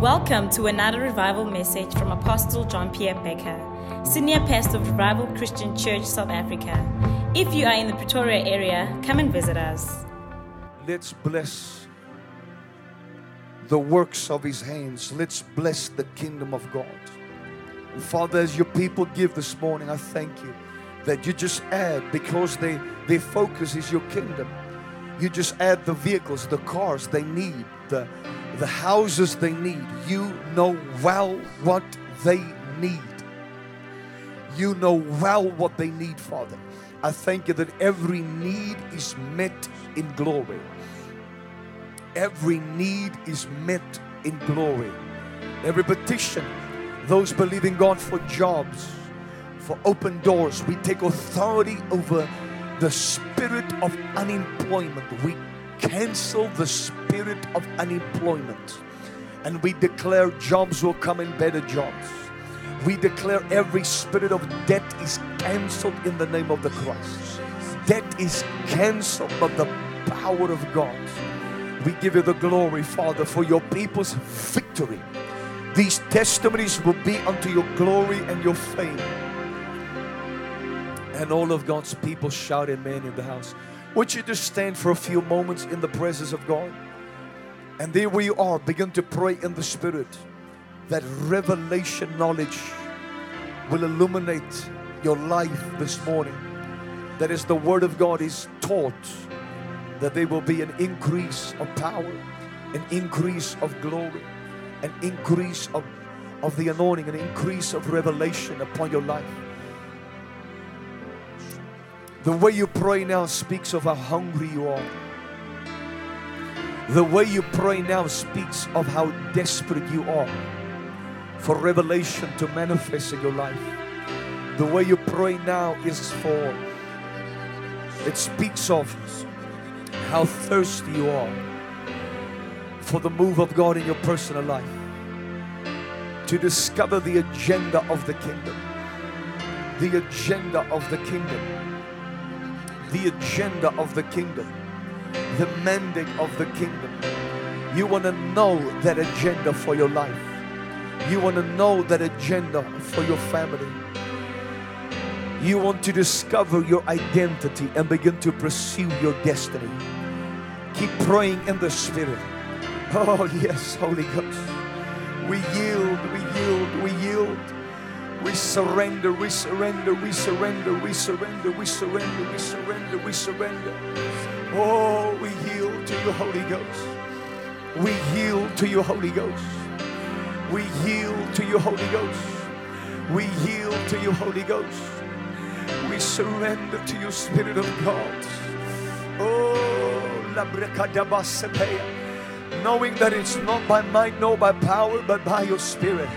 Welcome to another revival message from Apostle John Pierre Becker, Senior Pastor of Revival Christian Church, South Africa. If you are in the Pretoria area, come and visit us. Let's bless the works of his hands. Let's bless the kingdom of God. And Father, as your people give this morning, I thank you that you just add because they their focus is your kingdom. You just add the vehicles, the cars they need, the the houses they need. You know well what they need. You know well what they need, Father. I thank you that every need is met in glory. Every need is met in glory. Every petition, those believing God for jobs, for open doors, we take authority over the spirit of unemployment. We cancel the spirit of unemployment and we declare jobs will come in better jobs. We declare every spirit of debt is cancelled in the name of the Christ. Debt is cancelled by the power of God. We give you the glory, Father, for your people's victory. These testimonies will be unto your glory and your fame. And all of God's people shout amen in the house. Would you just stand for a few moments in the presence of God? And there we are, begin to pray in the Spirit that revelation knowledge will illuminate your life this morning. That as the Word of God is taught, that there will be an increase of power, an increase of glory, an increase of, of the anointing, an increase of revelation upon your life. The way you pray now speaks of how hungry you are. The way you pray now speaks of how desperate you are for revelation to manifest in your life. The way you pray now is for, it speaks of how thirsty you are for the move of God in your personal life. To discover the agenda of the kingdom. The agenda of the kingdom. The agenda of the kingdom. The mandate of the kingdom. You want to know that agenda for your life. You want to know that agenda for your family. You want to discover your identity and begin to pursue your destiny. Keep praying in the Spirit. Oh, yes, Holy Ghost. We yield, we yield, we yield. We surrender, we surrender, we surrender, we surrender, we surrender, we surrender, we surrender. Oh, we yield to you, Holy Ghost. We yield to you, Holy Ghost. We yield to you, Holy Ghost. We yield to you, Holy Ghost. We surrender to you, Spirit of God. Oh, la knowing that it's not by might nor by power, but by your Spirit.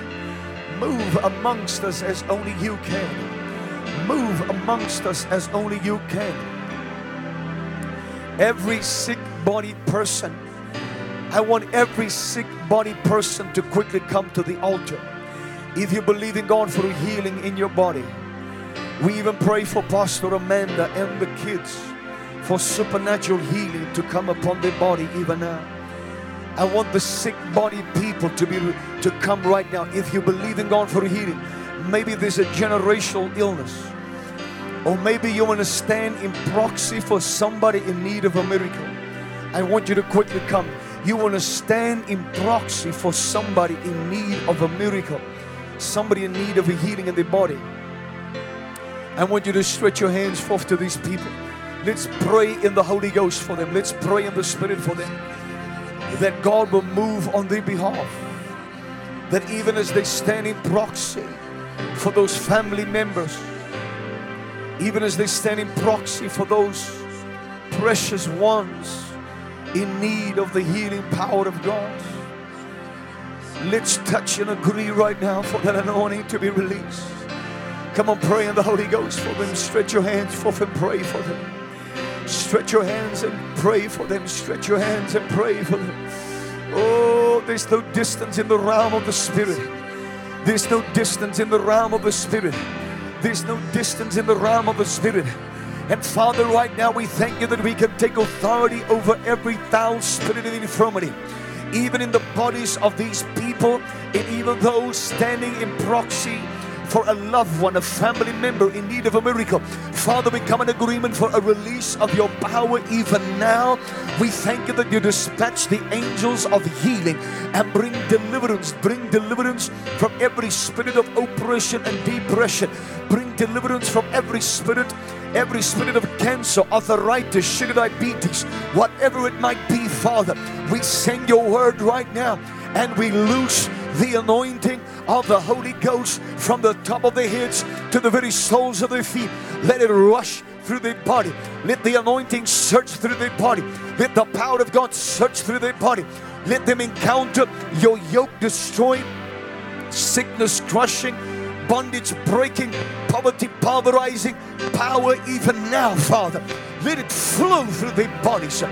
Move amongst us as only you can. Move amongst us as only you can. Every sick body person, I want every sick body person to quickly come to the altar. If you believe in God for healing in your body, we even pray for Pastor Amanda and the kids for supernatural healing to come upon their body even now. I want the sick body people to be to come right now. If you believe in God for healing, maybe there's a generational illness, or maybe you want to stand in proxy for somebody in need of a miracle. I want you to quickly come. You want to stand in proxy for somebody in need of a miracle, somebody in need of a healing in their body. I want you to stretch your hands forth to these people. Let's pray in the Holy Ghost for them. Let's pray in the Spirit for them that God will move on their behalf. That even as they stand in proxy for those family members, even as they stand in proxy for those precious ones in need of the healing power of God, let's touch and agree right now for that anointing to be released. Come on, pray in the Holy Ghost for them. Stretch your hands forth and pray for them. Stretch your hands and pray for them. Stretch your hands and pray for them. Oh, there's no distance in the realm of the Spirit. There's no distance in the realm of the Spirit. There's no distance in the realm of the Spirit. And Father, right now we thank you that we can take authority over every foul spirit of infirmity even in the bodies of these people, and even those standing in proxy for a loved one, a family member in need of a miracle. Father, we come in agreement for a release of your power even now. We thank you that you dispatch the angels of healing and bring deliverance. Bring deliverance from every spirit of oppression and depression. Bring deliverance from every spirit every spirit of cancer, arthritis, sugar diabetes, whatever it might be, Father. We send your word right now and we loose the anointing of the Holy Ghost from the top of their heads to the very soles of their feet. Let it rush through their body. Let the anointing search through their body. Let the power of God search through their body. Let them encounter your yoke destroying, sickness crushing, bondage breaking, poverty pulverizing power even now, Father. Let it flow through their bodies.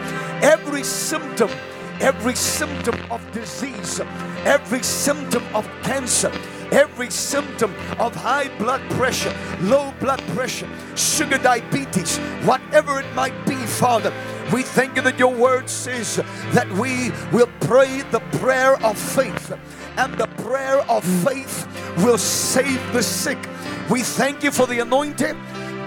Every symptom every symptom of disease, every symptom of cancer, every symptom of high blood pressure, low blood pressure, sugar diabetes, whatever it might be, Father. We thank you that your word says that we will pray the prayer of faith, and the prayer of faith will save the sick. We thank you for the anointing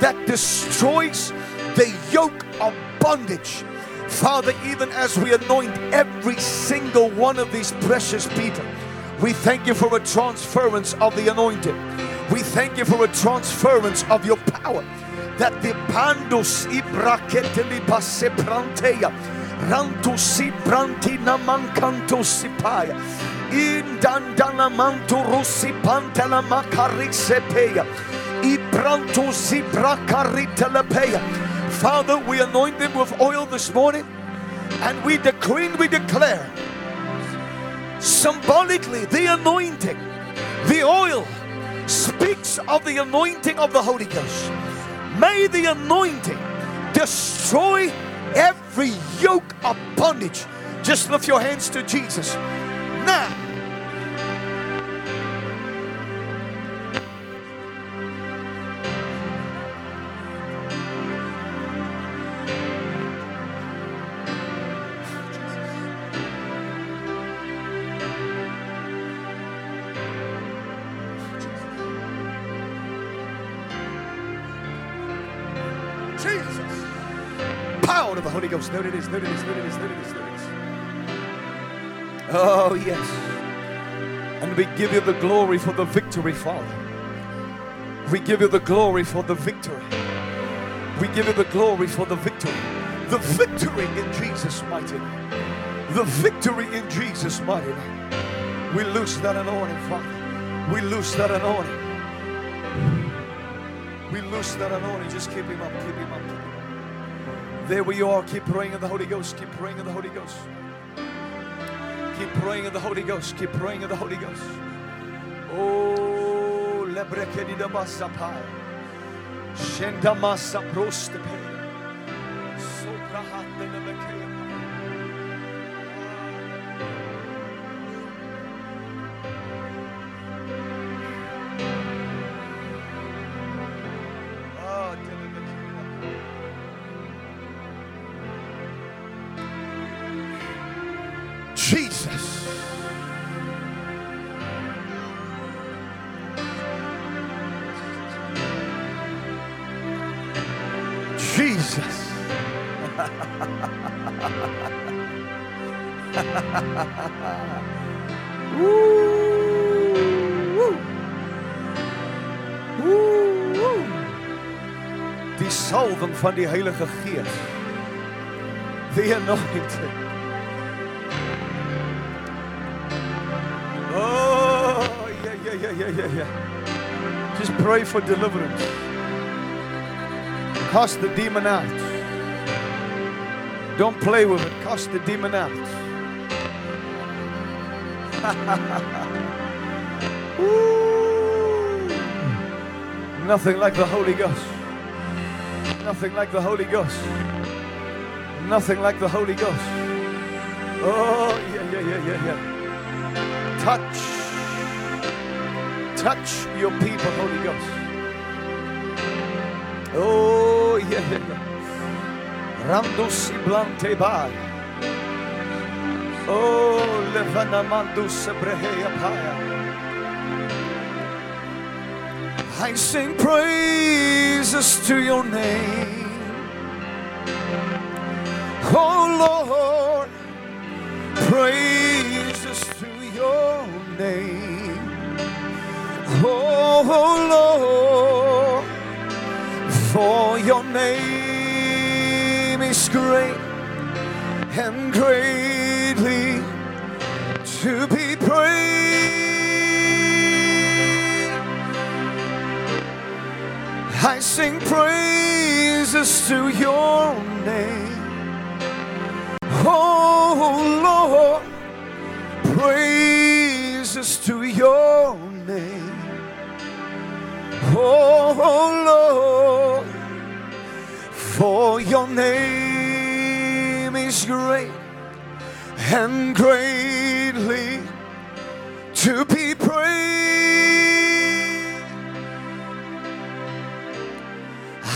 that destroys the yoke of bondage Father, even as we anoint every single one of these precious people, we thank you for a transference of the anointing. We thank you for a transference of your power. That the pandos ibraketeli passe pranteya, ranto si brantina mancanto si paya, indandana manto rossi pantala macarise Father, we anoint them with oil this morning and we decree and we declare symbolically the anointing, the oil speaks of the anointing of the Holy Ghost. May the anointing destroy every yoke of bondage. Just lift your hands to Jesus now. Holy Ghost. There it is, there it is, there it is, there it is, there it is. Oh, yes. And we give you the glory for the victory, Father. We give you the glory for the victory. We give you the glory for the victory. The victory in Jesus' mighty name. The victory in Jesus' mighty name. We loose that anointing, Father. We loose that anointing. We loose that anointing. Just keep him up, keep him up. There we are. Keep praying in the Holy Ghost. Keep praying in the Holy Ghost. Keep praying in the Holy Ghost. Keep praying in the Holy Ghost. Oh, lebrekedida masapai. Shenda masa prostepe. Salving van die Heilige Gees. The anointing. Er oh, yeah, yeah, yeah, yeah, yeah, yeah. Just pray for deliverance. Cast the demon out. Don't play with it. Cast the demon out. Nothing like the Holy Ghost. Nothing like the Holy Ghost. Nothing like the Holy Ghost. Oh, yeah, yeah, yeah, yeah, yeah. Touch. Touch your people, Holy Ghost. Oh, yeah, yeah, yeah. Ramdo si blante bai. Oh, Levanamandu Sebreheya Paya. I sing praises to your name. Oh Lord, praises to your name. Oh Lord, for your name is great and greatly to be praised. I sing praises to your name. Oh Lord, praises to your name. Oh Lord, for your name is great and greatly to be praised.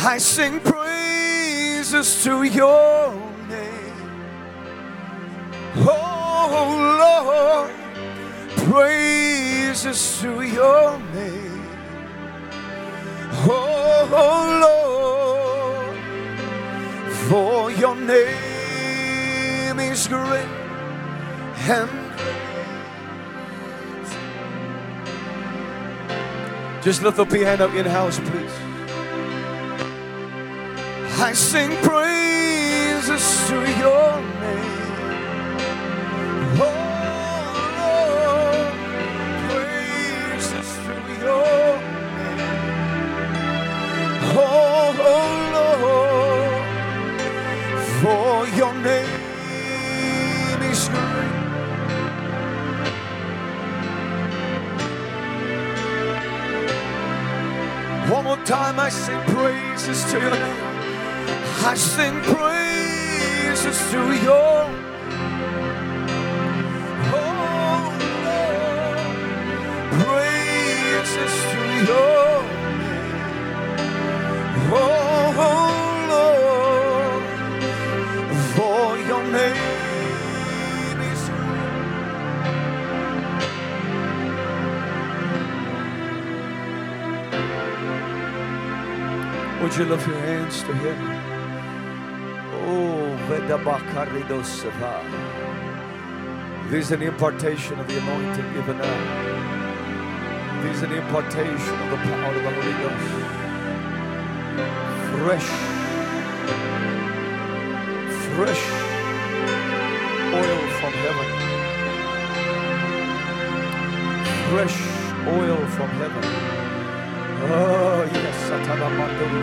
I sing praises to your name. Oh Lord, praises to your name. Oh Lord, for your name is great and great. just lift up your hand up in house, please. I sing praises to your name. Oh Lord, praises to your name. Oh Lord, for your name is great. One more time, I sing praises to your name. I sing praises to your Oh Lord, praises to your. Oh Lord, for your name is. Would you lift your hands to Him? There's an impartation of the anointing given now. There's an impartation of the power of the Holy Ghost. Fresh, fresh oil from heaven. Fresh oil from heaven. Oh, yes, Satana Manduru.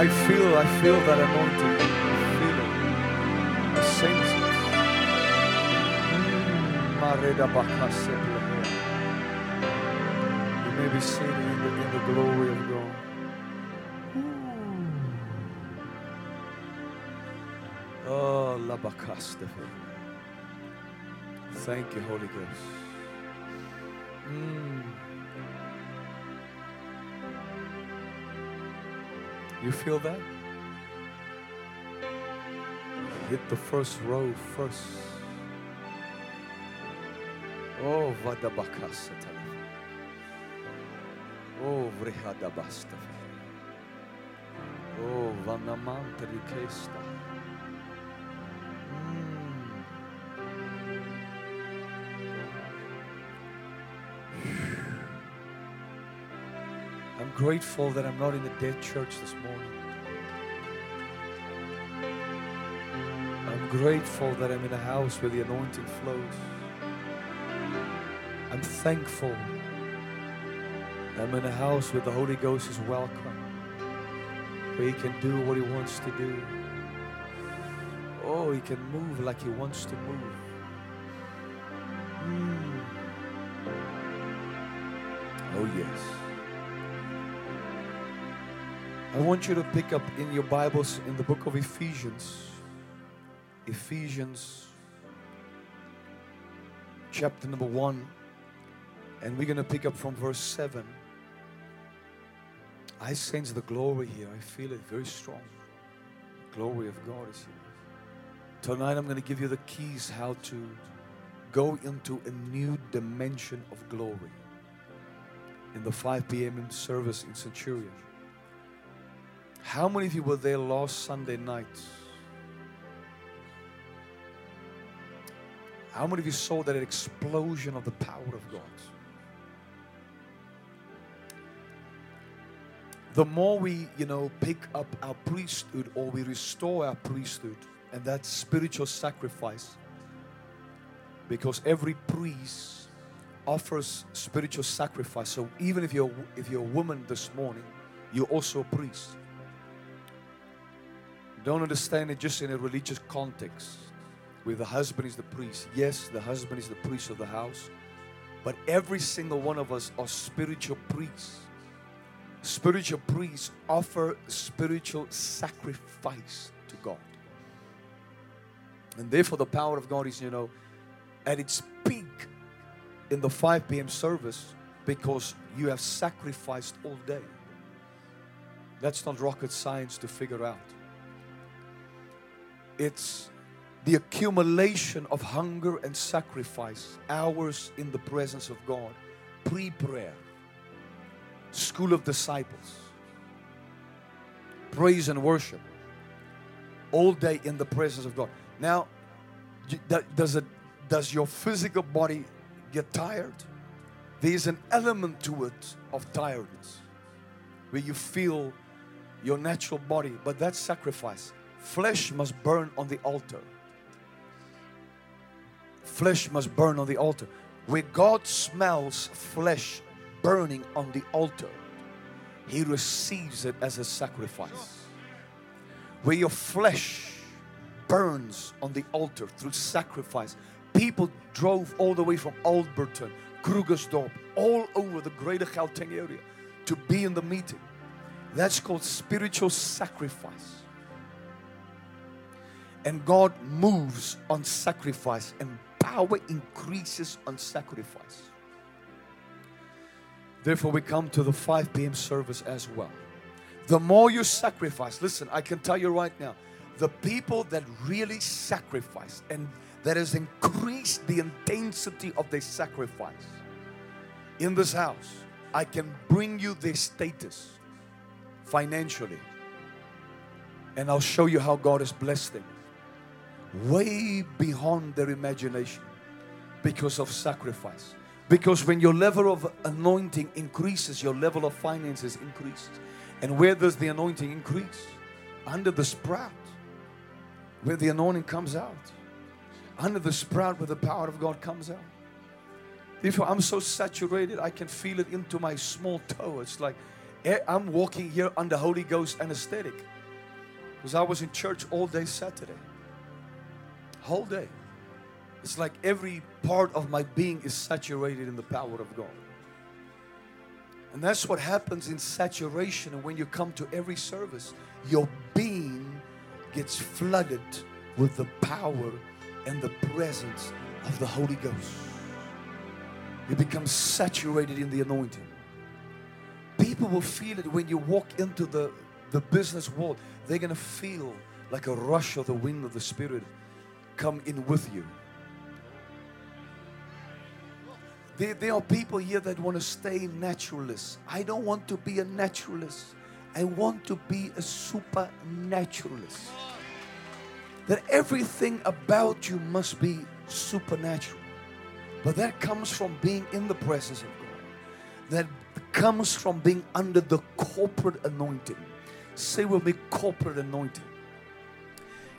I feel, I feel that anointing. I feel it. I sense it. Mm. You may be seated in the, in the glory of God. Oh, La Bakaste. Thank you, Holy Ghost. Mm. You feel that? Hit the first row first. Oh, Vadabakasata. Oh, Vrihadabasta. Oh, Vanamantarikesta. Mm. I'm grateful that I'm not in the dead church this morning. I'm grateful that I'm in a house where the anointing flows. I'm thankful I'm in a house where the Holy Ghost is welcome, where He can do what He wants to do. Oh, He can move like He wants to move. Mm. Oh, yes. I want you to pick up in your Bibles in the book of Ephesians. Ephesians chapter number 1. And we're going to pick up from verse 7. I sense the glory here. I feel it very strong. The glory of God is here. Tonight I'm going to give you the keys how to go into a new dimension of glory in the 5 p.m. service in Centurion. How many of you were there last Sunday night? How many of you saw that explosion of the power of God? The more we, you know, pick up our priesthood or we restore our priesthood and that spiritual sacrifice, because every priest offers spiritual sacrifice. So even if you're if you're a woman this morning, you're also a priest. Don't understand it just in a religious context where the husband is the priest. Yes, the husband is the priest of the house, but every single one of us are spiritual priests. Spiritual priests offer spiritual sacrifice to God. And therefore, the power of God is, you know, at its peak in the 5 p.m. service because you have sacrificed all day. That's not rocket science to figure out. It's the accumulation of hunger and sacrifice, hours in the presence of God, pre prayer, school of disciples, praise and worship, all day in the presence of God. Now, does it does your physical body get tired? There's an element to it of tiredness where you feel your natural body, but that's sacrifice. Flesh must burn on the altar. Flesh must burn on the altar. Where God smells flesh burning on the altar, He receives it as a sacrifice. Where your flesh burns on the altar through sacrifice, people drove all the way from Alberton, Krugersdorp, all over the greater Gauteng area to be in the meeting. That's called spiritual sacrifice. And God moves on sacrifice, and power increases on sacrifice. Therefore, we come to the 5 p.m. service as well. The more you sacrifice, listen, I can tell you right now, the people that really sacrifice and that has increased the intensity of their sacrifice in this house, I can bring you their status financially. And I'll show you how God has blessed them way beyond their imagination because of sacrifice. Because when your level of anointing increases, your level of finances increases. And where does the anointing increase? Under the sprout, where the anointing comes out. Under the sprout, where the power of God comes out. Therefore, I'm so saturated, I can feel it into my small toe. It's like eh, I'm walking here under Holy Ghost anesthetic. Because I was in church all day Saturday whole day. It's like every part of my being is saturated in the power of God. And that's what happens in saturation. And when you come to every service, your being gets flooded with the power and the presence of the Holy Ghost. You become saturated in the anointing. People will feel it when you walk into the, the business world. They're going to feel like a rush of the wind of the Spirit come in with you. There, there are people here that want to stay naturalists. I don't want to be a naturalist. I want to be a supernaturalist. That everything about you must be supernatural. But that comes from being in the presence of God. That comes from being under the corporate anointing. Say with me, corporate anointing.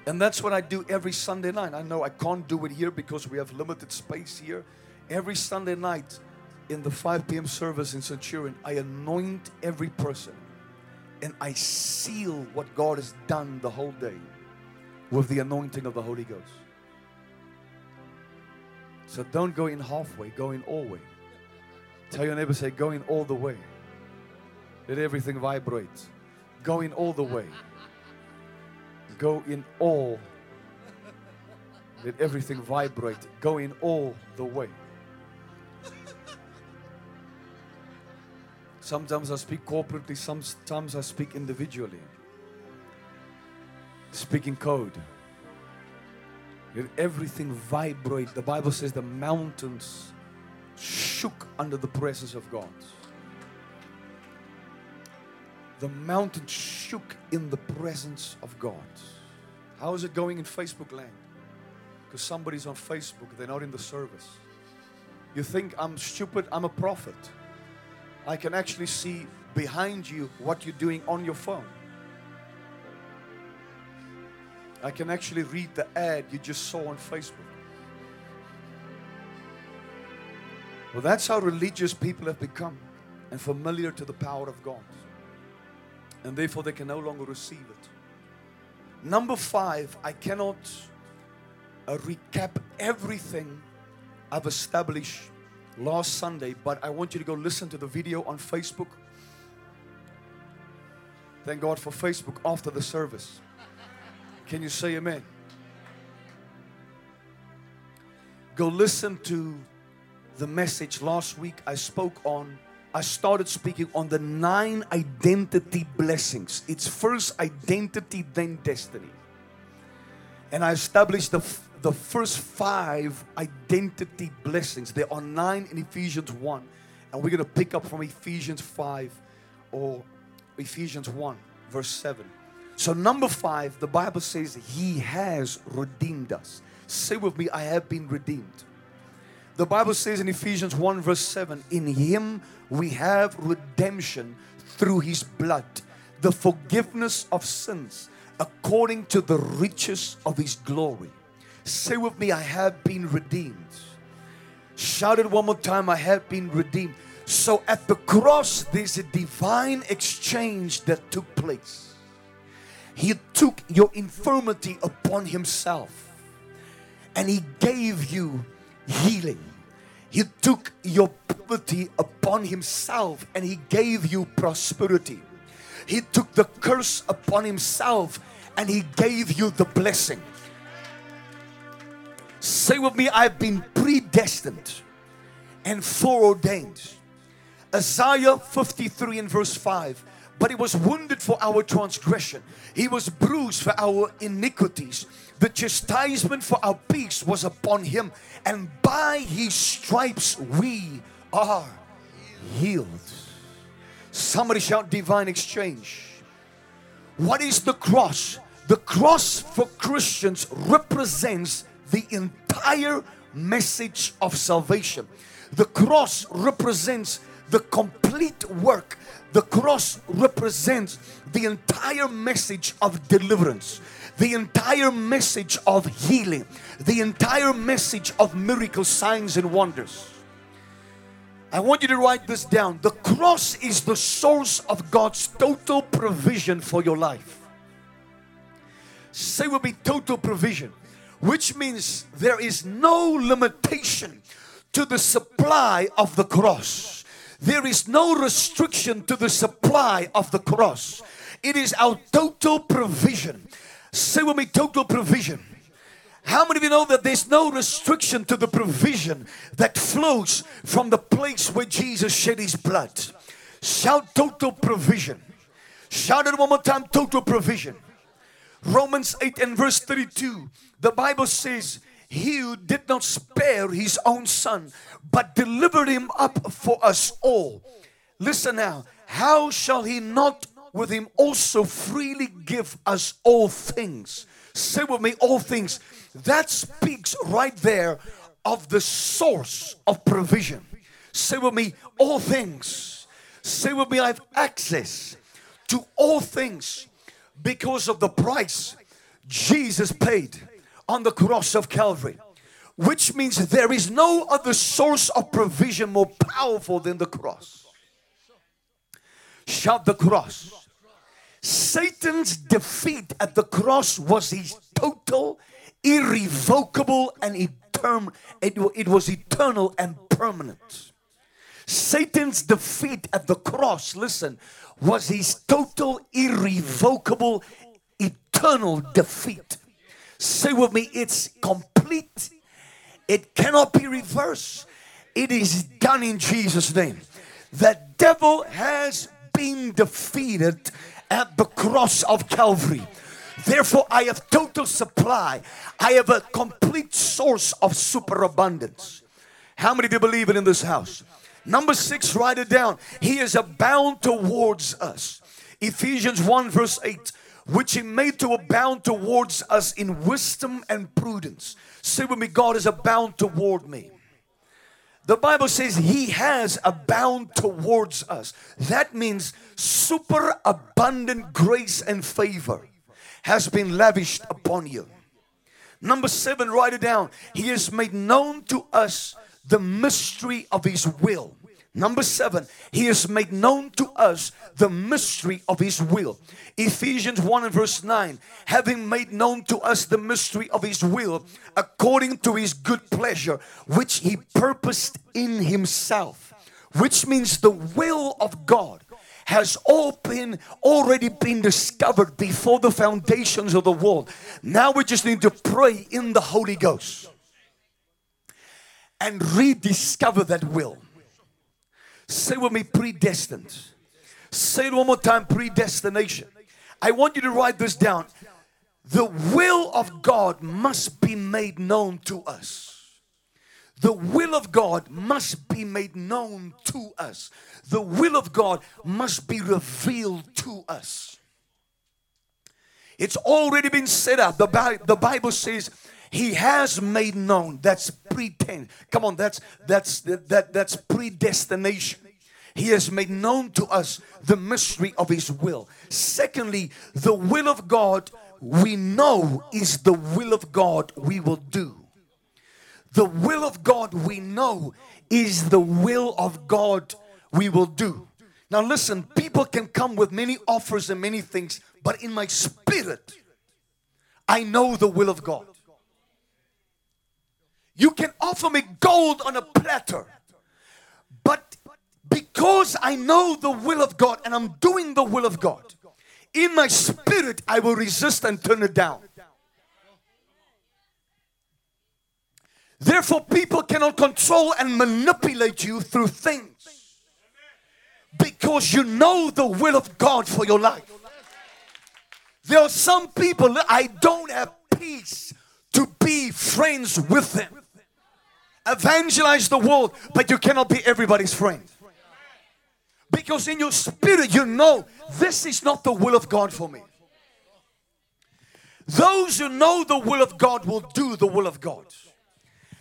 And that's what I do every Sunday night. I know I can't do it here because we have limited space here. Every Sunday night in the 5 p.m. service in Centurion, I anoint every person and I seal what God has done the whole day with the anointing of the Holy Ghost. So don't go in halfway, go in all way. Tell your neighbor, say, go in all the way. Let everything vibrate. Go in all the way. Go in all. Let everything vibrate. Go in all the way. Sometimes I speak corporately, sometimes I speak individually. Speaking code. Let everything vibrate. The Bible says the mountains shook under the presence of God. The mountain shook in the presence of God. How is it going in Facebook land? Because somebody's on Facebook, they're not in the service. You think I'm stupid, I'm a prophet. I can actually see behind you what you're doing on your phone. I can actually read the ad you just saw on Facebook. Well, that's how religious people have become and familiar to the power of God. And therefore, they can no longer receive it. Number five, I cannot uh, recap everything I've established last Sunday, but I want you to go listen to the video on Facebook. Thank God for Facebook after the service. Can you say amen? Go listen to the message last week I spoke on. I started speaking on the nine identity blessings. It's first identity, then destiny. And I established the, the first five identity blessings. There are nine in Ephesians 1. And we're going to pick up from Ephesians 5 or Ephesians 1, verse 7. So, number five, the Bible says, He has redeemed us. Say with me, I have been redeemed. The Bible says in Ephesians 1, verse 7, In Him we have redemption through His blood, the forgiveness of sins, according to the riches of His glory. Say with me, I have been redeemed. Shout it one more time, I have been redeemed. So at the cross, there's a divine exchange that took place. He took your infirmity upon Himself and He gave you healing. He took your poverty upon Himself and He gave you prosperity. He took the curse upon Himself and He gave you the blessing. Say with me, I've been predestined and foreordained. Isaiah 53 and verse 5 but he was wounded for our transgression, he was bruised for our iniquities. The chastisement for our peace was upon him, and by his stripes we are healed. Somebody shout divine exchange. What is the cross? The cross for Christians represents the entire message of salvation. The cross represents the complete work the cross represents the entire message of deliverance, the entire message of healing, the entire message of miracle signs and wonders. I want you to write this down. The cross is the source of God's total provision for your life. Say will be total provision, which means there is no limitation to the supply of the cross. There is no restriction to the supply of the cross. It is our total provision. Say with me, total provision. How many of you know that there's no restriction to the provision that flows from the place where Jesus shed his blood? Shout total provision. Shout it one more time total provision. Romans 8 and verse 32, the Bible says, he who did not spare his own son, but delivered him up for us all. Listen now, how shall he not with him also freely give us all things? Say with me, all things. That speaks right there of the source of provision. Say with me, all things. Say with me, I have access to all things because of the price Jesus paid on the cross of Calvary. which means there is no other source of provision more powerful than the cross. Shout the cross. Satan's defeat at the cross was his total, irrevocable, and eternal. It, it was eternal and permanent. Satan's defeat at the cross, listen, was his total, irrevocable, eternal defeat. Say with me, it's complete. It cannot be reversed. It is done in Jesus' name. The devil has been defeated at the cross of Calvary. Therefore, I have total supply. I have a complete source of superabundance. How many of you believe it in this house? Number six, write it down. He is abound towards us. Ephesians 1, verse 8, which he made to abound towards us in wisdom and prudence. Say with me, God is abound toward me. The Bible says He has abound towards us. That means super abundant grace and favor has been lavished upon you. Number seven, write it down. He has made known to us the mystery of His will. Number seven, He has made known to us the mystery of His will. Ephesians 1 and verse 9, having made known to us the mystery of His will according to His good pleasure, which He purposed in Himself, which means the will of God has all been already been discovered before the foundations of the world. Now we just need to pray in the Holy Ghost and rediscover that will. Say with me, predestined. Say it one more time, predestination. I want you to write this down. The will of God must be made known to us. The will of God must be made known to us. The will of God must be revealed to us. It's already been set up. The, Bible, the Bible says he has made known. That's pretend. Come on, that's that's that that's predestination. He has made known to us the mystery of his will. Secondly, the will of God we know is the will of God we will do. The will of God we know is the will of God we will do. Now, listen, people can come with many offers and many things, but in my spirit, I know the will of God. You can offer me gold on a platter, but because I know the will of God and I'm doing the will of God, in my spirit, I will resist and turn it down. Therefore, people cannot control and manipulate you through things because you know the will of God for your life. There are some people I don't have peace to be friends with them. Evangelize the world, but you cannot be everybody's friend. Because in your spirit, you know this is not the will of God for me. Those who know the will of God will do the will of God.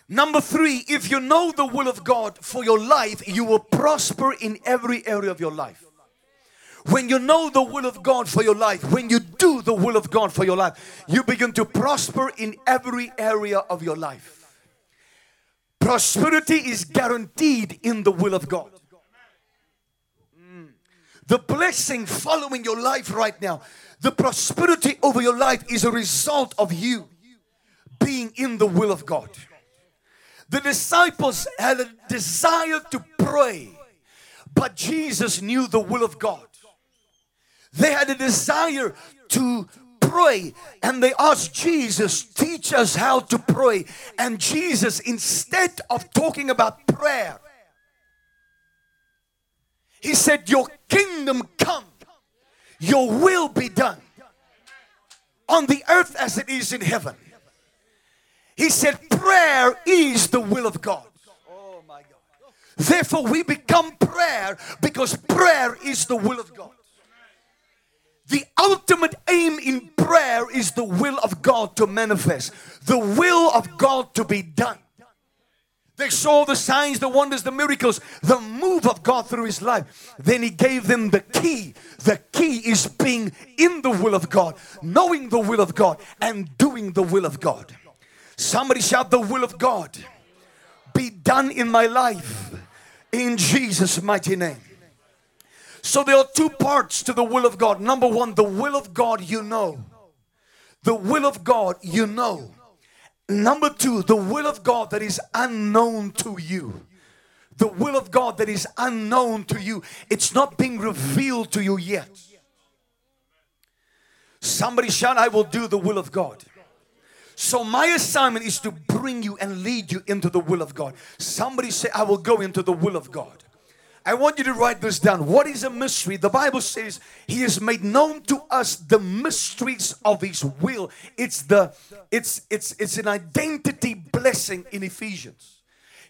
Number three, if you know the will of God for your life, you will prosper in every area of your life. When you know the will of God for your life, when you do the will of God for your life, you begin to prosper in every area of your life. Prosperity is guaranteed in the will of God. The blessing following your life right now, the prosperity over your life is a result of you being in the will of God. The disciples had a desire to pray, but Jesus knew the will of God. They had a desire to pray and they asked Jesus, Teach us how to pray. And Jesus, instead of talking about prayer, he said, Your kingdom come, your will be done on the earth as it is in heaven. He said, Prayer is the will of God. Therefore, we become prayer because prayer is the will of God. The ultimate aim in prayer is the will of God to manifest, the will of God to be done. They saw the signs, the wonders, the miracles, the move of God through his life. Then he gave them the key. The key is being in the will of God, knowing the will of God, and doing the will of God. Somebody shout, The will of God be done in my life in Jesus' mighty name. So there are two parts to the will of God. Number one, the will of God you know. The will of God you know. Number two, the will of God that is unknown to you. The will of God that is unknown to you. It's not being revealed to you yet. Somebody shout, I will do the will of God. So my assignment is to bring you and lead you into the will of God. Somebody say, I will go into the will of God. I want you to write this down. What is a mystery? The Bible says he has made known to us the mysteries of his will. It's the it's it's it's an identity blessing in Ephesians.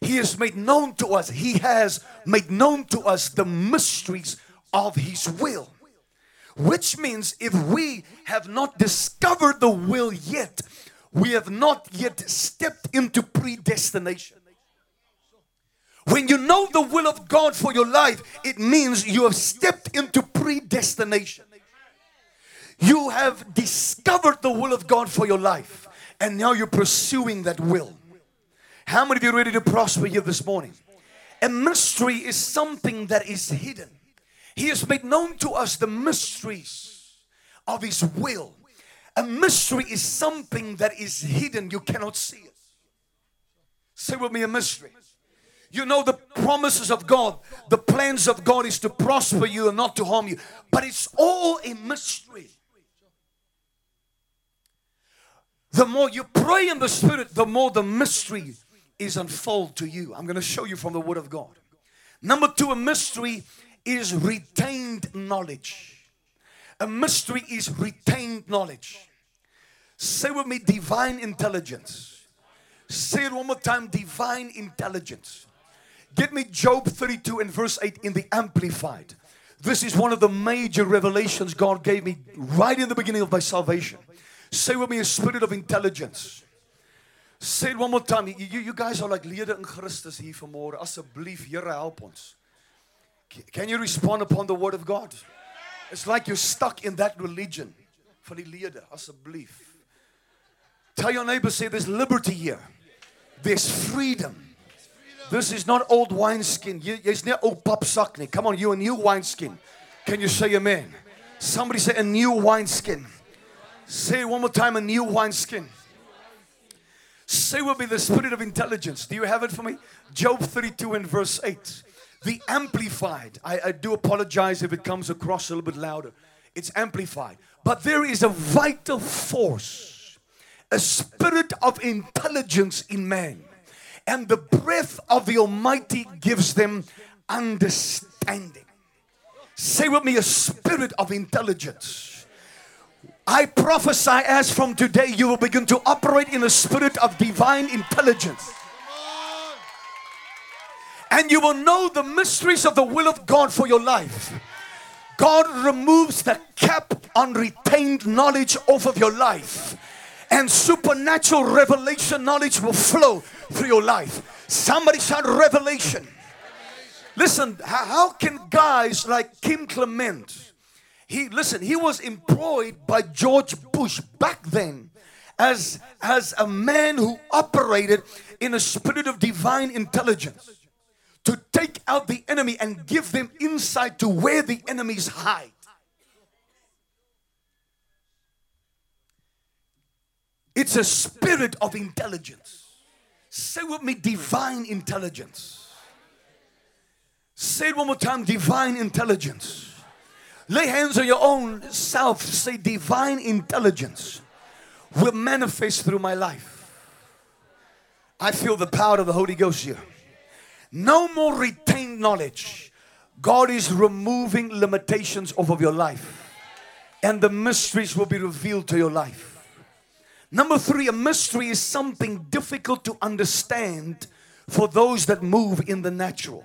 He has made known to us, he has made known to us the mysteries of his will. Which means if we have not discovered the will yet, we have not yet stepped into predestination. When you know the will of God for your life, it means you have stepped into predestination. You have discovered the will of God for your life, and now you're pursuing that will. How many of you ready to prosper here this morning? A mystery is something that is hidden. He has made known to us the mysteries of His will. A mystery is something that is hidden, you cannot see it. Say with me, a mystery. You know the promises of God, the plans of God is to prosper you and not to harm you, but it's all a mystery. The more you pray in the Spirit, the more the mystery is unfold to you. I'm going to show you from the Word of God. Number two, a mystery is retained knowledge. A mystery is retained knowledge. Say with me, divine intelligence. Say it one more time divine intelligence. Get me Job 32 and verse 8 in the Amplified. This is one of the major revelations God gave me right in the beginning of my salvation. Say with me a spirit of intelligence. Say it one more time. You, you guys are like lede in Christus hier vanmôre. Asseblief, Here help ons. Can you respond upon the word of God? It's like you're stuck in that religion. for Van die lede, asseblief. Tell your neighbor say there's liberty here. There's freedom. This is not old wineskin. Jy's nie ou papsak nie. Come on, you a new wineskin. Can you say amen? Somebody say a new wineskin. Say one more time a new wineskin. Say will be the spirit of intelligence. Do you have it for me? Job 32 and verse 8. The amplified. I, I do apologize if it comes across a little bit louder. It's amplified. But there is a vital force, a spirit of intelligence in man and the breath of the Almighty gives them understanding. Say with me, a spirit of intelligence. I prophesy as from today you will begin to operate in a spirit of divine intelligence. And you will know the mysteries of the will of God for your life. God removes the cap on retained knowledge off of your life and supernatural revelation knowledge will flow through your life. Somebody shout revelation. Listen, how can guys like Kim Clement, he listen, he was employed by George Bush back then as as a man who operated in a spirit of divine intelligence to take out the enemy and give them insight to where the enemies hide. It's a spirit of intelligence. Say with me, divine intelligence. Say it one more time divine intelligence. Lay hands on your own self. Say, divine intelligence will manifest through my life. I feel the power of the Holy Ghost here. No more retained knowledge. God is removing limitations off of your life, and the mysteries will be revealed to your life. Number three, a mystery is something difficult to understand for those that move in the natural.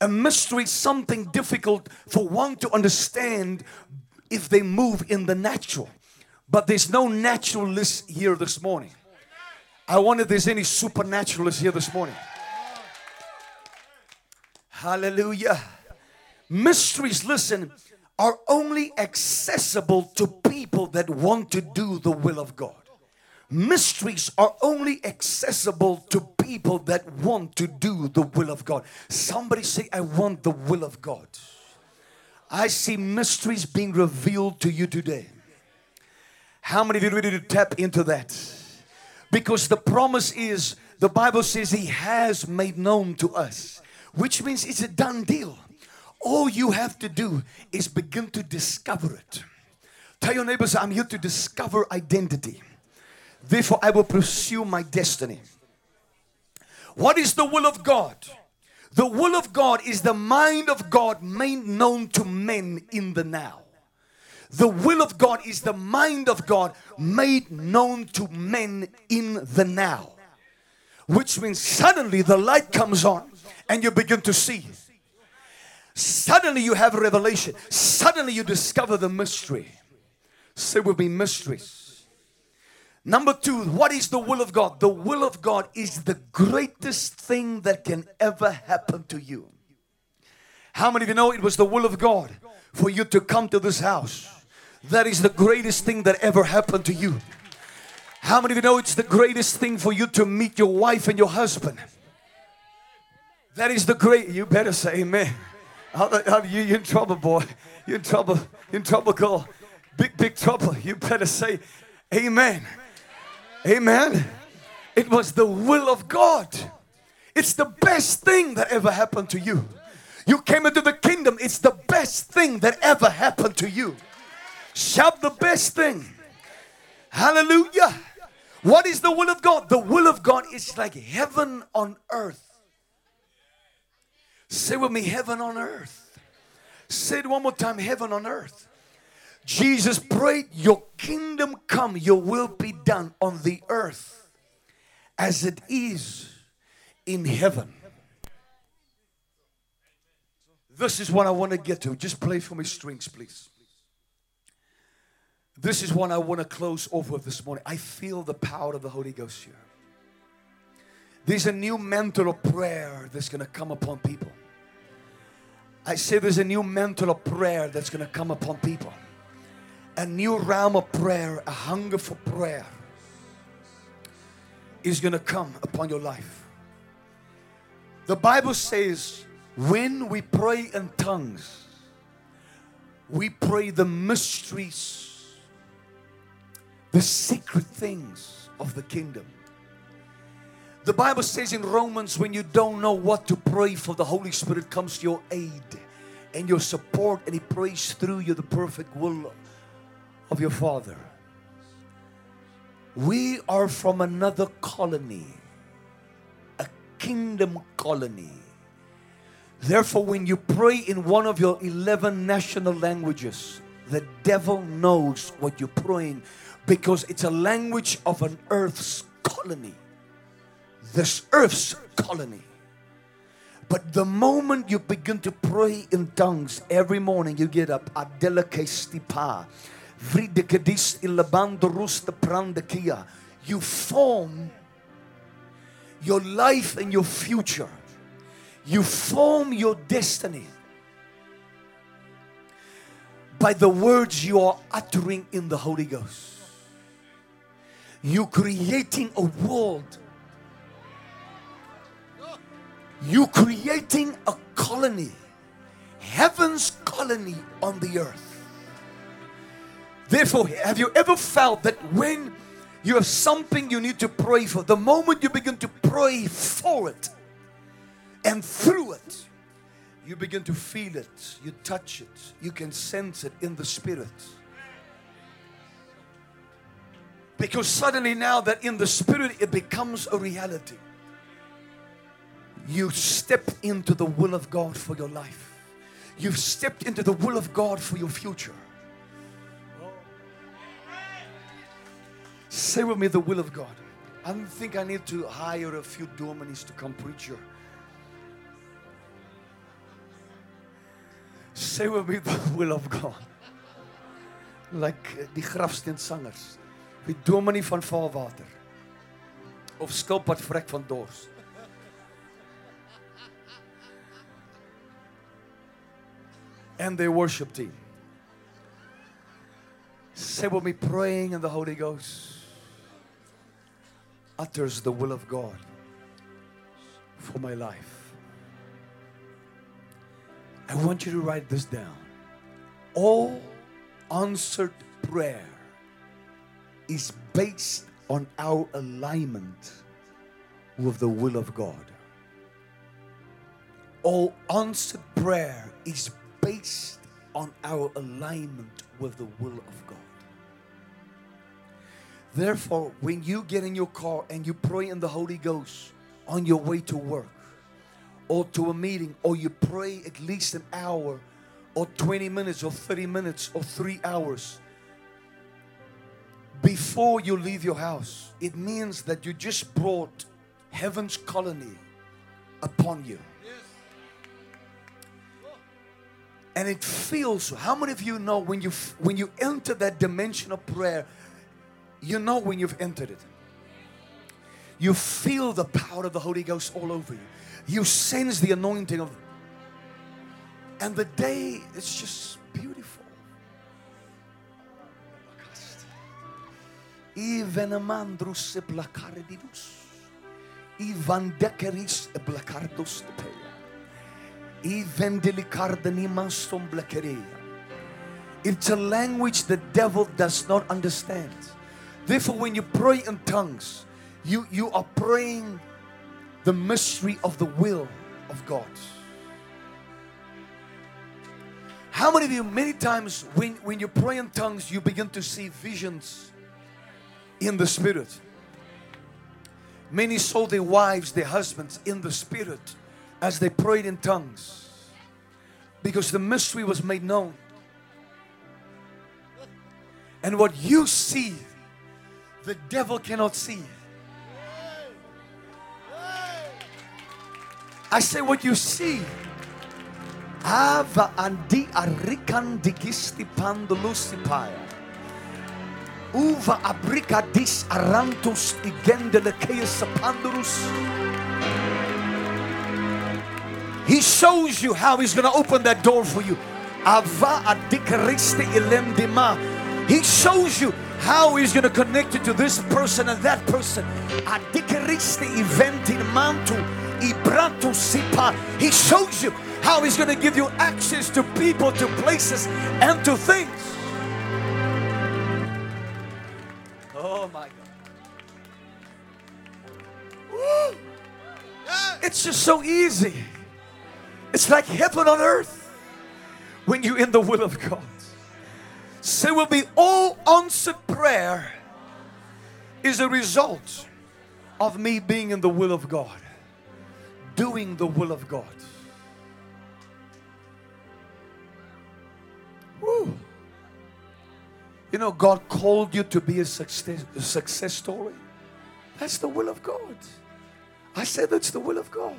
A mystery is something difficult for one to understand if they move in the natural. But there's no naturalist here this morning. I wonder if there's any supernaturalists here this morning. Hallelujah. Mysteries, listen, are only accessible to people that want to do the will of God. Mysteries are only accessible to people that want to do the will of God. Somebody say, I want the will of God. I see mysteries being revealed to you today. How many of you ready to tap into that? Because the promise is, the Bible says, He has made known to us, which means it's a done deal. All you have to do is begin to discover it. Tell your neighbors, I'm here to discover identity. Therefore, I will pursue my destiny. What is the will of God? The will of God is the mind of God made known to men in the now. The will of God is the mind of God made known to men in the now. Which means suddenly the light comes on and you begin to see. Suddenly you have revelation. Suddenly you discover the mystery. Say will be mysteries. Number two, what is the will of God? The will of God is the greatest thing that can ever happen to you. How many of you know it was the will of God for you to come to this house? That is the greatest thing that ever happened to you. How many of you know it's the greatest thing for you to meet your wife and your husband? That is the great, you better say amen. You, you're in trouble, boy. You're in trouble. You're in trouble, girl. Big, big trouble. You better say amen. Amen. It was the will of God. It's the best thing that ever happened to you. You came into the kingdom. It's the best thing that ever happened to you. Shout the best thing. Hallelujah. What is the will of God? The will of God is like heaven on earth. Say with me, heaven on earth. Say it one more time, heaven on earth. Jesus prayed, Your kingdom come, your will be done on the earth as it is in heaven. This is what I want to get to. Just play for me strings, please. This is what I want to close off with this morning. I feel the power of the Holy Ghost here. There's a new mantle of prayer that's going to come upon people. I say there's a new mantle of prayer that's going to come upon people. A new realm of prayer, a hunger for prayer is going to come upon your life. The Bible says when we pray in tongues, we pray the mysteries the secret things of the kingdom. The Bible says in Romans, when you don't know what to pray for, the Holy Spirit comes to your aid and your support, and He prays through you the perfect will of your Father. We are from another colony, a kingdom colony. Therefore, when you pray in one of your 11 national languages, the devil knows what you're praying because it's a language of an earth's colony. This earth's colony. But the moment you begin to pray in tongues every morning, you get up. Adela Stipa. You form your life and your future. You form your destiny by the words you are uttering in the Holy Ghost. You creating a world. You creating a colony. Heaven's colony on the earth. Therefore, have you ever felt that when you have something you need to pray for, the moment you begin to pray for it and through it, you begin to feel it, you touch it, you can sense it in the spirit. Because suddenly, now that in the spirit it becomes a reality, you step into the will of God for your life. You've stepped into the will of God for your future. Say with me the will of God. I don't think I need to hire a few dominies to come preach here. Say with me the will of God. Like the die grafsteensangers. Die dominee van Valwater. Of skilpad vrek van dors. And they worshiped team. Say with me praying in the Holy Ghost. Utters the will of God for my life. I want you to write this down. All answered prayer is based on our alignment with the will of God. All answered prayer is based on our alignment with the will of God. Therefore, when you get in your car and you pray in the Holy Ghost on your way to work or to a meeting, or you pray at least an hour or 20 minutes or 30 minutes or three hours before you leave your house, it means that you just brought heaven's colony upon you. And it feels how many of you know when you when you enter that dimension of prayer you know when you've entered it. You feel the power of the Holy Ghost all over you. You sense the anointing of and the day is just beautiful. Evenemandrus blakaridus. Ivandekeris blakardus tepeya. Evendelikardanimastom blakereya. It's a language the devil does not understand. Therefore, when you pray in tongues, you, you are praying the mystery of the will of God. How many of you, many times, when, when you pray in tongues, you begin to see visions in the spirit? Many saw their wives, their husbands in the spirit as they prayed in tongues because the mystery was made known. And what you see the devil cannot see. I say what you see. Ava andi arikan digisti pandolusipaya. Uva abrika dis arantus igendele pandurus. He shows you how he's going to open that door for you. Ava adikaristi ilendima. He shows you how he's going to connect you to this person and that person. event in mantu ibrato sipa. He shows you how he's going to give you access to people, to places, and to things. Oh my God. It's just so easy. It's like heaven on earth when you're in the will of God. So will be all answered prayer is a result of me being in the will of God, doing the will of God. Woo. You know, God called you to be a success, a success story. That's the will of God. I said that's the will of God.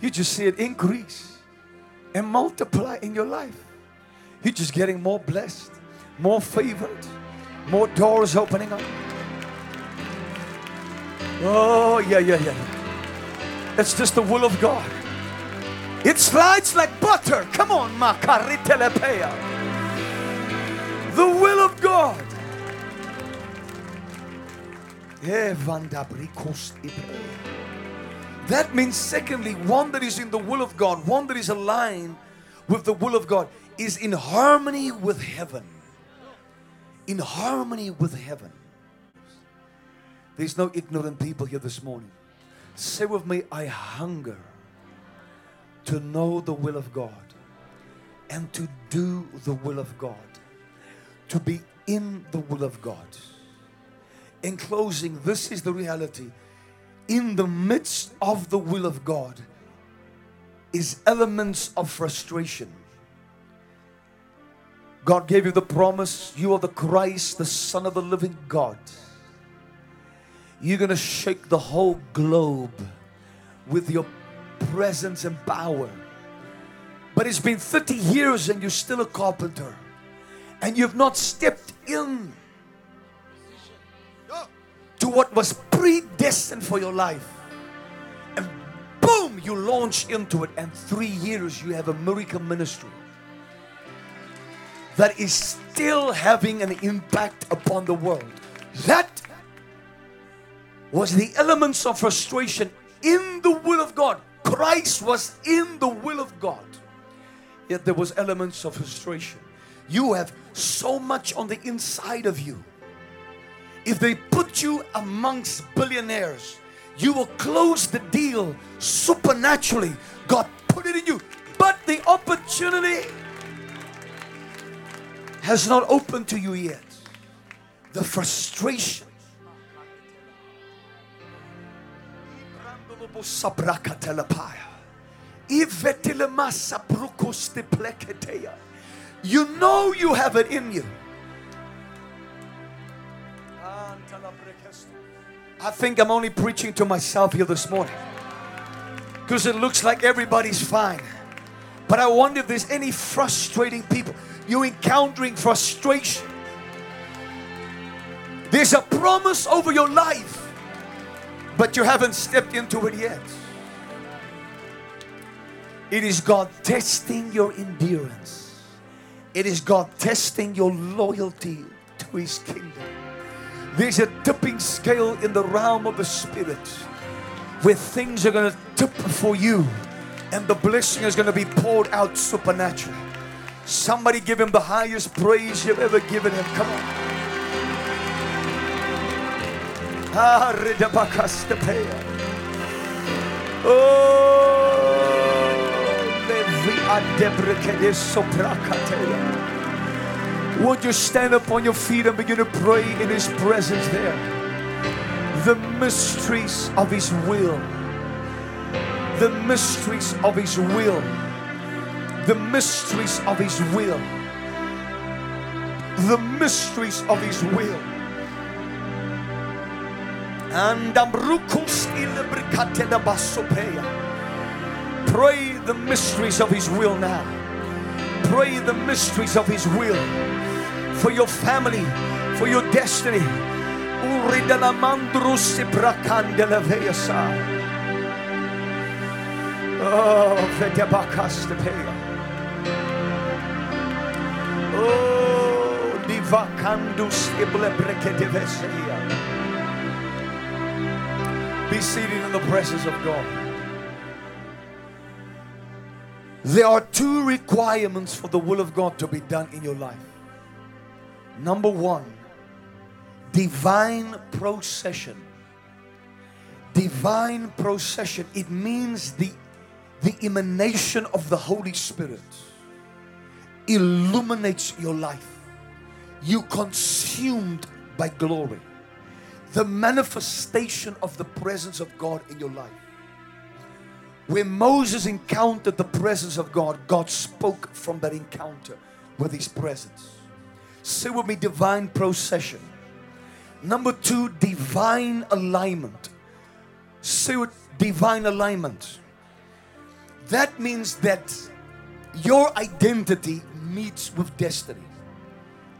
You just see it increase and multiply in your life. You're just getting more blessed, more favored, more doors opening up. Oh, yeah, yeah, yeah. It's just the will of God. It slides like butter. Come on, Makaritelepeya. The will of God. That means, secondly, one that is in the will of God, one that is aligned with the will of God is in harmony with heaven. In harmony with heaven. There's no ignorant people here this morning. Say with me, I hunger to know the will of God and to do the will of God, to be in the will of God. In closing, this is the reality. In the midst of the will of God is elements of frustration God gave you the promise you are the Christ, the Son of the living God. You're going to shake the whole globe with your presence and power. But it's been 30 years and you're still a carpenter, and you've not stepped in to what was predestined for your life. And boom, you launch into it, and three years you have a miracle ministry that is still having an impact upon the world. That was the elements of frustration in the will of God. Christ was in the will of God. Yet there was elements of frustration. You have so much on the inside of you. If they put you amongst billionaires, you will close the deal supernaturally. God put it in you. But the opportunity has not opened to you yet. The frustration. You know you have it in you. I think I'm only preaching to myself here this morning because it looks like everybody's fine. But I wonder if there's any frustrating people. You're encountering frustration. There's a promise over your life, but you haven't stepped into it yet. It is God testing your endurance, it is God testing your loyalty to His kingdom. There's a tipping scale in the realm of the Spirit where things are going to tip for you and the blessing is going to be poured out supernaturally. Somebody give him the highest praise you've ever given him. Come on. Ah, oh, would you stand up on your feet and begin to pray in His presence there? The mysteries of His will. The mysteries of His will. The mysteries of His will. The mysteries of His will. And Pray the mysteries of His will now. Pray the mysteries of His will for your family, for your destiny. Oh, Vedebakastepeya. Be seated in the presence of God. There are two requirements for the will of God to be done in your life. Number one, divine procession. Divine procession. It means the, the emanation of the Holy Spirit illuminates your life. You consumed by glory. The manifestation of the presence of God in your life. When Moses encountered the presence of God, God spoke from that encounter with his presence. Say with me, divine procession. Number two, divine alignment. Say with divine alignment. That means that your identity meets with destiny.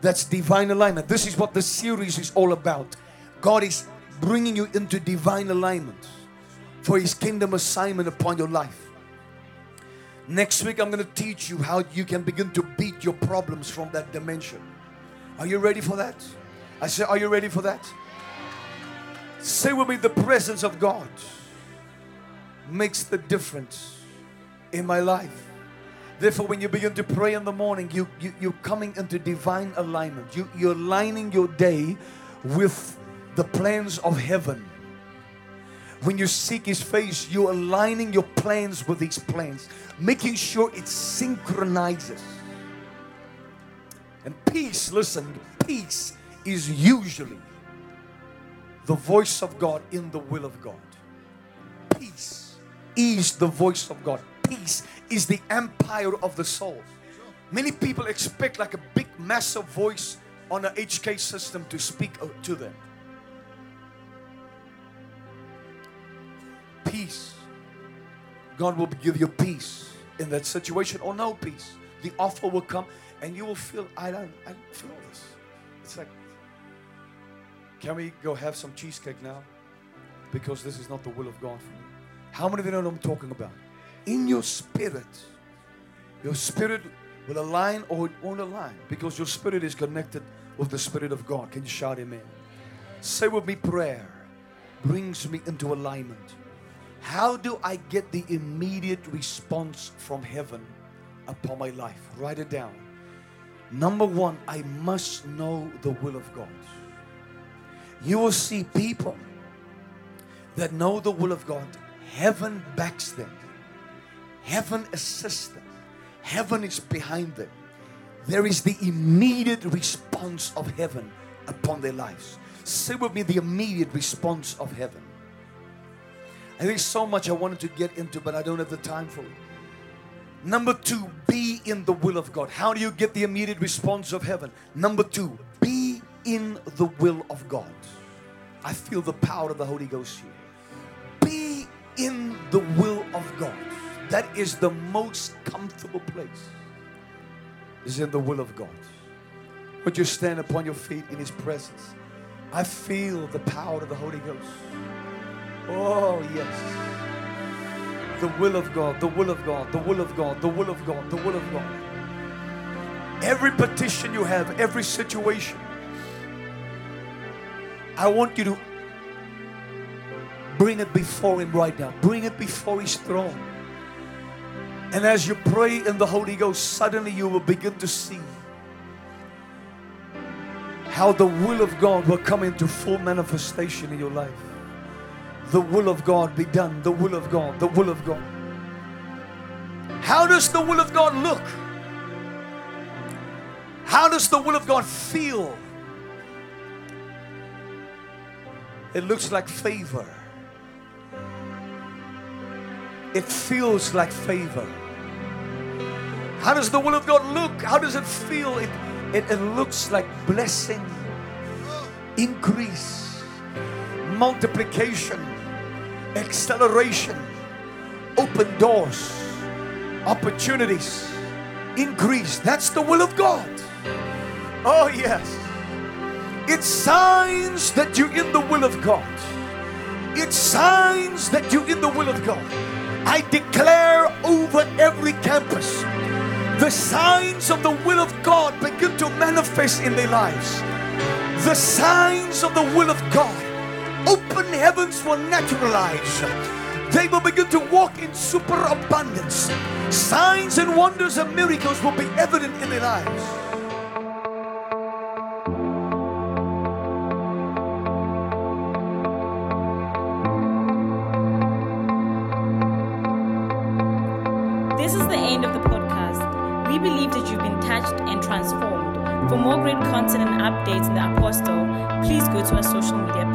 That's divine alignment. This is what the series is all about. God is bringing you into divine alignment for His kingdom assignment upon your life. Next week, I'm going to teach you how you can begin to beat your problems from that dimension. Are you ready for that? I say, Are you ready for that? Say with me, the presence of God makes the difference in my life. Therefore, when you begin to pray in the morning, you, you, you're coming into divine alignment. You, you're aligning your day with the plans of heaven. When you seek His face, you're aligning your plans with His plans, making sure it synchronizes. And peace, listen, peace is usually the voice of God in the will of God. Peace is the voice of God. Peace is the empire of the soul. Many people expect like a big, massive voice on an HK system to speak to them. Peace. God will give you peace in that situation or no peace. The offer will come and you will feel, I don't, I don't feel this. It's like, can we go have some cheesecake now? Because this is not the will of God for me. How many of you know what I'm talking about? In your spirit, your spirit will align or won't align because your spirit is connected with the Spirit of God. Can you shout Amen? Say with me prayer. brings me into alignment. How do I get the immediate response from heaven upon my life? Write it down. Number one, I must know the will of God. You will see people that know the will of God, heaven backs them, heaven assists them, heaven is behind them. There is the immediate response of heaven upon their lives. Say with me the immediate response of heaven. I think so much I wanted to get into, but I don't have the time for it. Number two, be in the will of God. How do you get the immediate response of heaven? Number two, be in the will of God. I feel the power of the Holy Ghost here. Be in the will of God. That is the most comfortable place. Is in the will of God. Would you stand upon your feet in His presence? I feel the power of the Holy Ghost. Oh, yes. The will of God, the will of God, the will of God, the will of God, the will of God. Every petition you have, every situation, I want you to bring it before Him right now. Bring it before His throne. And as you pray in the Holy Ghost, suddenly you will begin to see how the will of God will come into full manifestation in your life. The will of God be done. The will of God. The will of God. How does the will of God look? How does the will of God feel? It looks like favor. It feels like favor. How does the will of God look? How does it feel? It, it, it looks like blessing, increase, multiplication, acceleration, open doors, opportunities, increase. That's the will of God. Oh, yes. It's signs that you're in the will of God. It's signs that you're in the will of God. I declare over every campus the signs of the will of God begin to manifest in their lives. The signs of the will of God. Open heavens will naturalize. They will begin to walk in superabundance. Signs and wonders and miracles will be evident in their lives. For more great content and updates in the Apostle, please go to our social media.